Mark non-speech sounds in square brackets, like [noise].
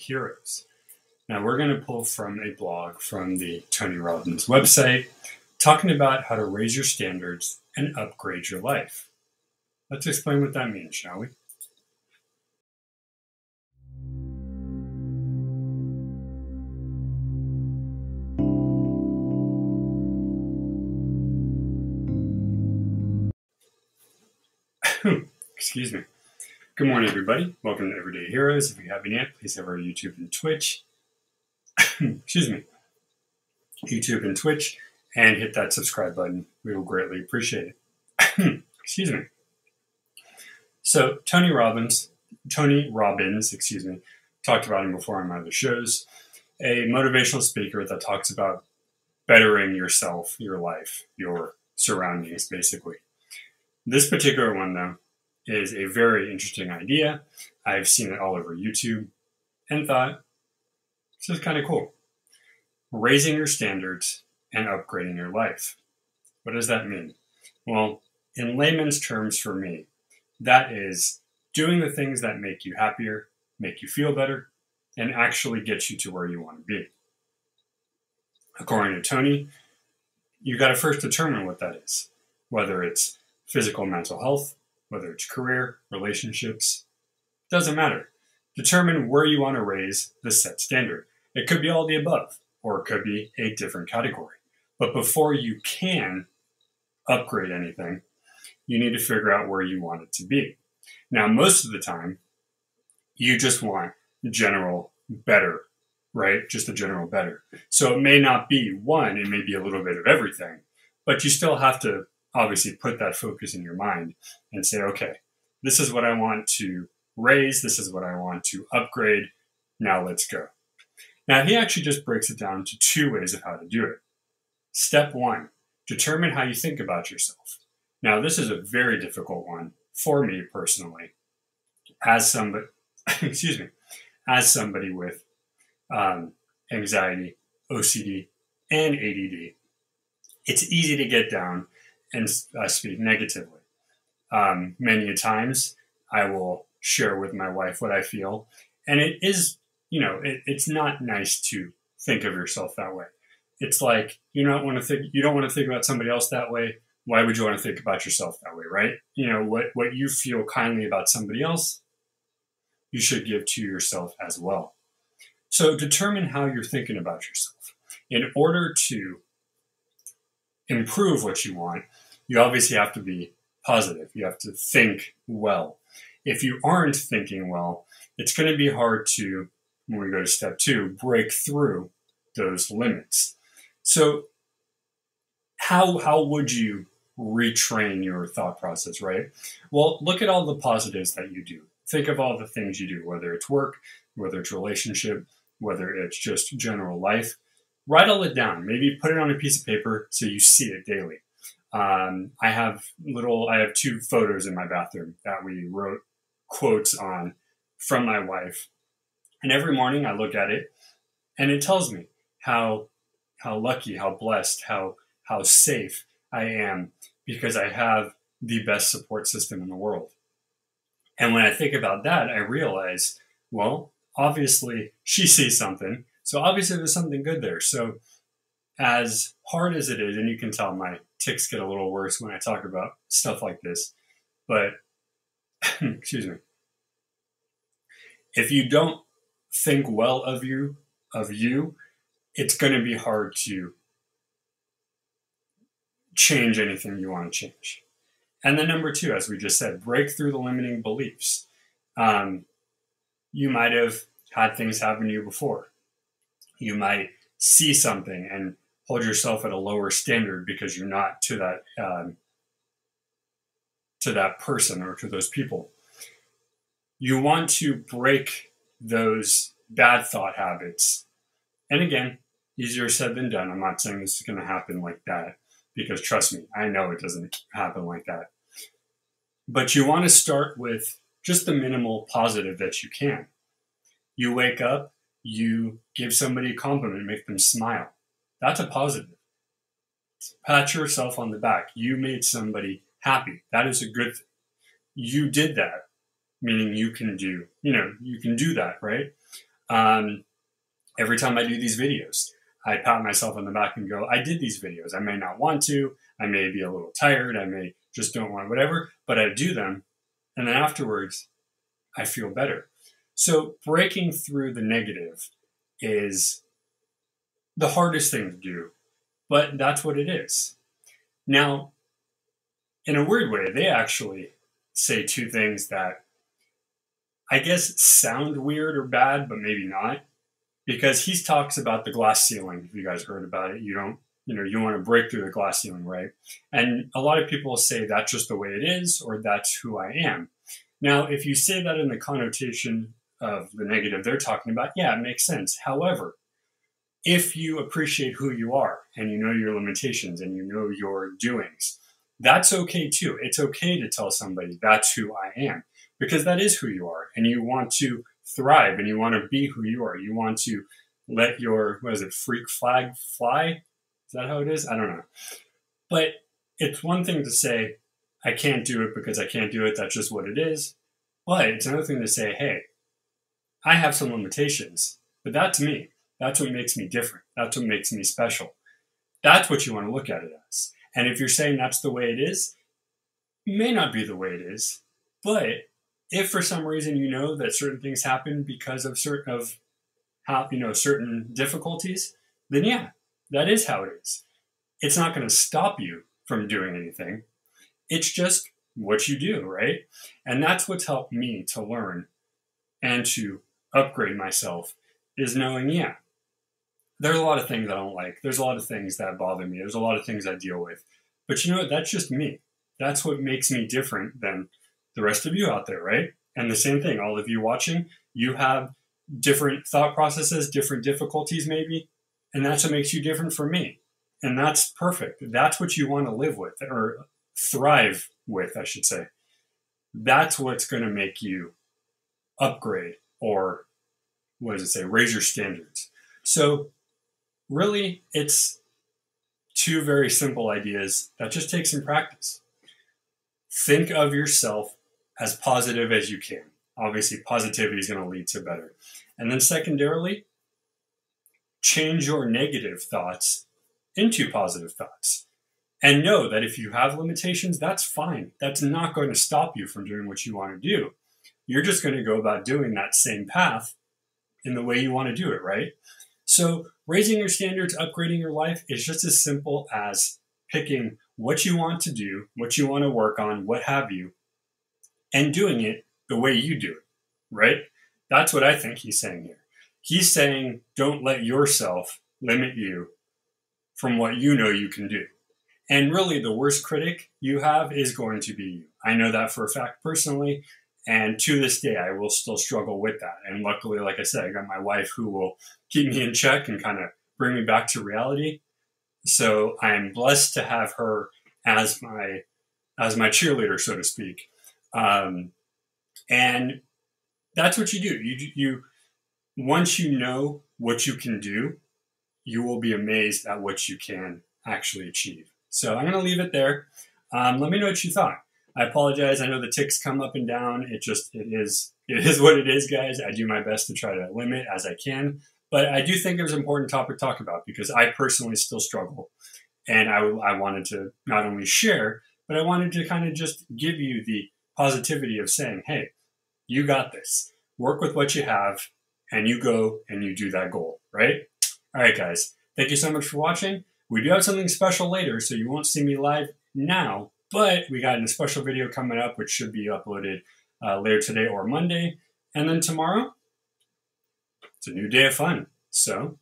heroes. Now, we're going to pull from a blog from the Tony Robbins website talking about how to raise your standards and upgrade your life. Let's explain what that means, shall we? [laughs] Excuse me. Good morning, everybody. Welcome to Everyday Heroes. If you haven't yet, please have our YouTube and Twitch. [clears throat] Excuse me. YouTube and Twitch, and hit that subscribe button. We will greatly appreciate it. [clears throat] Excuse me. So, Tony Robbins, Tony Robbins, excuse me, talked about him before on my other shows. A motivational speaker that talks about bettering yourself, your life, your surroundings, basically. This particular one, though, is a very interesting idea. I've seen it all over YouTube and thought, this is kind of cool. Raising your standards and upgrading your life. What does that mean? Well, in layman's terms for me, that is doing the things that make you happier, make you feel better, and actually get you to where you want to be. According to Tony, you got to first determine what that is, whether it's physical mental health, whether it's career, relationships, doesn't matter. Determine where you want to raise the set standard. It could be all the above, or it could be a different category. But before you can upgrade anything, you need to figure out where you want it to be. Now, most of the time, you just want general better, right? Just a general better. So it may not be one, it may be a little bit of everything, but you still have to obviously put that focus in your mind and say, okay, this is what I want to raise, this is what I want to upgrade. Now let's go. Now, he actually just breaks it down to two ways of how to do it. Step one, determine how you think about yourself. Now, this is a very difficult one for me personally, as somebody, [coughs] excuse me, as somebody with um, anxiety, OCD, and ADD. It's easy to get down and I speak negatively. Um, many times I will share with my wife what I feel, and it is, you know, it, it's not nice to think of yourself that way. It's like you don't want to think you don't want to think about somebody else that way. Why would you want to think about yourself that way, right? You know what what you feel kindly about somebody else, you should give to yourself as well. So determine how you're thinking about yourself. In order to improve what you want, you obviously have to be positive. You have to think well. If you aren't thinking well, it's going to be hard to, when we go to step two, break through those limits. So, how, how would you retrain your thought process, right? Well, look at all the positives that you do. Think of all the things you do, whether it's work, whether it's relationship, whether it's just general life. Write all it down. Maybe put it on a piece of paper so you see it daily. Um, I have little, I have two photos in my bathroom that we wrote quotes on from my wife. And every morning I look at it and it tells me how, how lucky, how blessed, how, how safe I am because I have the best support system in the world. And when I think about that, I realize, well, obviously she sees something. So obviously there's something good there. So as hard as it is, and you can tell my tics get a little worse when I talk about stuff like this. But, [clears throat] excuse me. If you don't think well of you, of you, it's going to be hard to change anything you want to change. And then number two, as we just said, break through the limiting beliefs. Um, you might have had things happen to you before. You might see something and hold yourself at a lower standard because you're not to that um, to that person or to those people. You want to break those bad thought habits. And again, easier said than done. I'm not saying this is going to happen like that because trust me, I know it doesn't happen like that. But you want to start with just the minimal positive that you can. You wake up, you give somebody a compliment, make them smile. That's a positive. Pat yourself on the back. You made somebody happy. That is a good thing. You did that, meaning you can do, you know, you can do that, right? Um, every time I do these videos, I pat myself on the back and go, I did these videos. I may not want to. I may be a little tired. I may just don't want whatever, but I do them. And then afterwards, I feel better. So breaking through the negative is the hardest thing to do, but that's what it is. Now, in a weird way, they actually say two things that I guess sound weird or bad, but maybe not. Because he talks about the glass ceiling. If you guys heard about it, you don't, you know, you want to break through the glass ceiling, right? And a lot of people say that's just the way it is, or that's who I am. Now, if you say that in the connotation of the negative they're talking about, yeah, it makes sense. However, if you appreciate who you are and you know your limitations and you know your doings, that's okay too. It's okay to tell somebody that's who I am because that is who you are and you want to thrive and you want to be who you are. You want to let your, what is it, freak flag fly? Is that how it is? I don't know. But it's one thing to say, I can't do it because I can't do it. That's just what it is. But it's another thing to say, hey, I have some limitations, but that's me. That's what makes me different. That's what makes me special. That's what you want to look at it as. And if you're saying that's the way it is, it may not be the way it is. But if for some reason you know that certain things happen because of certain of how you know certain difficulties, then yeah, that is how it is. It's not going to stop you from doing anything. It's just what you do, right? And that's what's helped me to learn and to upgrade myself is knowing, yeah, there's a lot of things I don't like. There's a lot of things that bother me. There's a lot of things I deal with. But you know what? That's just me. That's what makes me different than the rest of you out there, right? And the same thing, all of you watching, you have different thought processes, different difficulties, maybe. And that's what makes you different from me. And that's perfect. That's what you want to live with or thrive with, I should say. That's what's going to make you upgrade or what does it say? Raise your standards. So really, it's two very simple ideas that just take some practice. Think of yourself as positive as you can. Obviously, positivity is going to lead to better. And then, secondarily, change your negative thoughts into positive thoughts. And know that if you have limitations, that's fine. That's not going to stop you from doing what you want to do. You're just going to go about doing that same path in the way you want to do it, right? So, raising your standards, upgrading your life is just as simple as picking what you want to do, what you want to work on, what have you, and doing it the way you do it, right? That's what I think he's saying here. He's saying, don't let yourself limit you from what you know you can do. And really, the worst critic you have is going to be you. I know that for a fact personally. And to this day, I will still struggle with that. And luckily, like I said, I got my wife who will keep me in check and kind of bring me back to reality. So I am blessed to have her as my as my cheerleader, so to speak. Um, and that's what you do. You you once you know what you can do, you will be amazed at what you can actually achieve. So I'm going to leave it there. Um, let me know what you thought. I apologize. I know the tics come up and down. It just it is it is what it is, guys. I do my best to try to limit as I can, but I do think it was an important topic to talk about because I personally still struggle, and I I wanted to not only share, but I wanted to kind of just give you the positivity of saying, hey, you got this. Work with what you have, and you go and you do that goal, right? All right, guys. Thank you so much for watching. We do have something special later, so you won't see me live now, but we got a special video coming up, which should be uploaded uh, later today or Monday. And then tomorrow, it's a new day of fun. So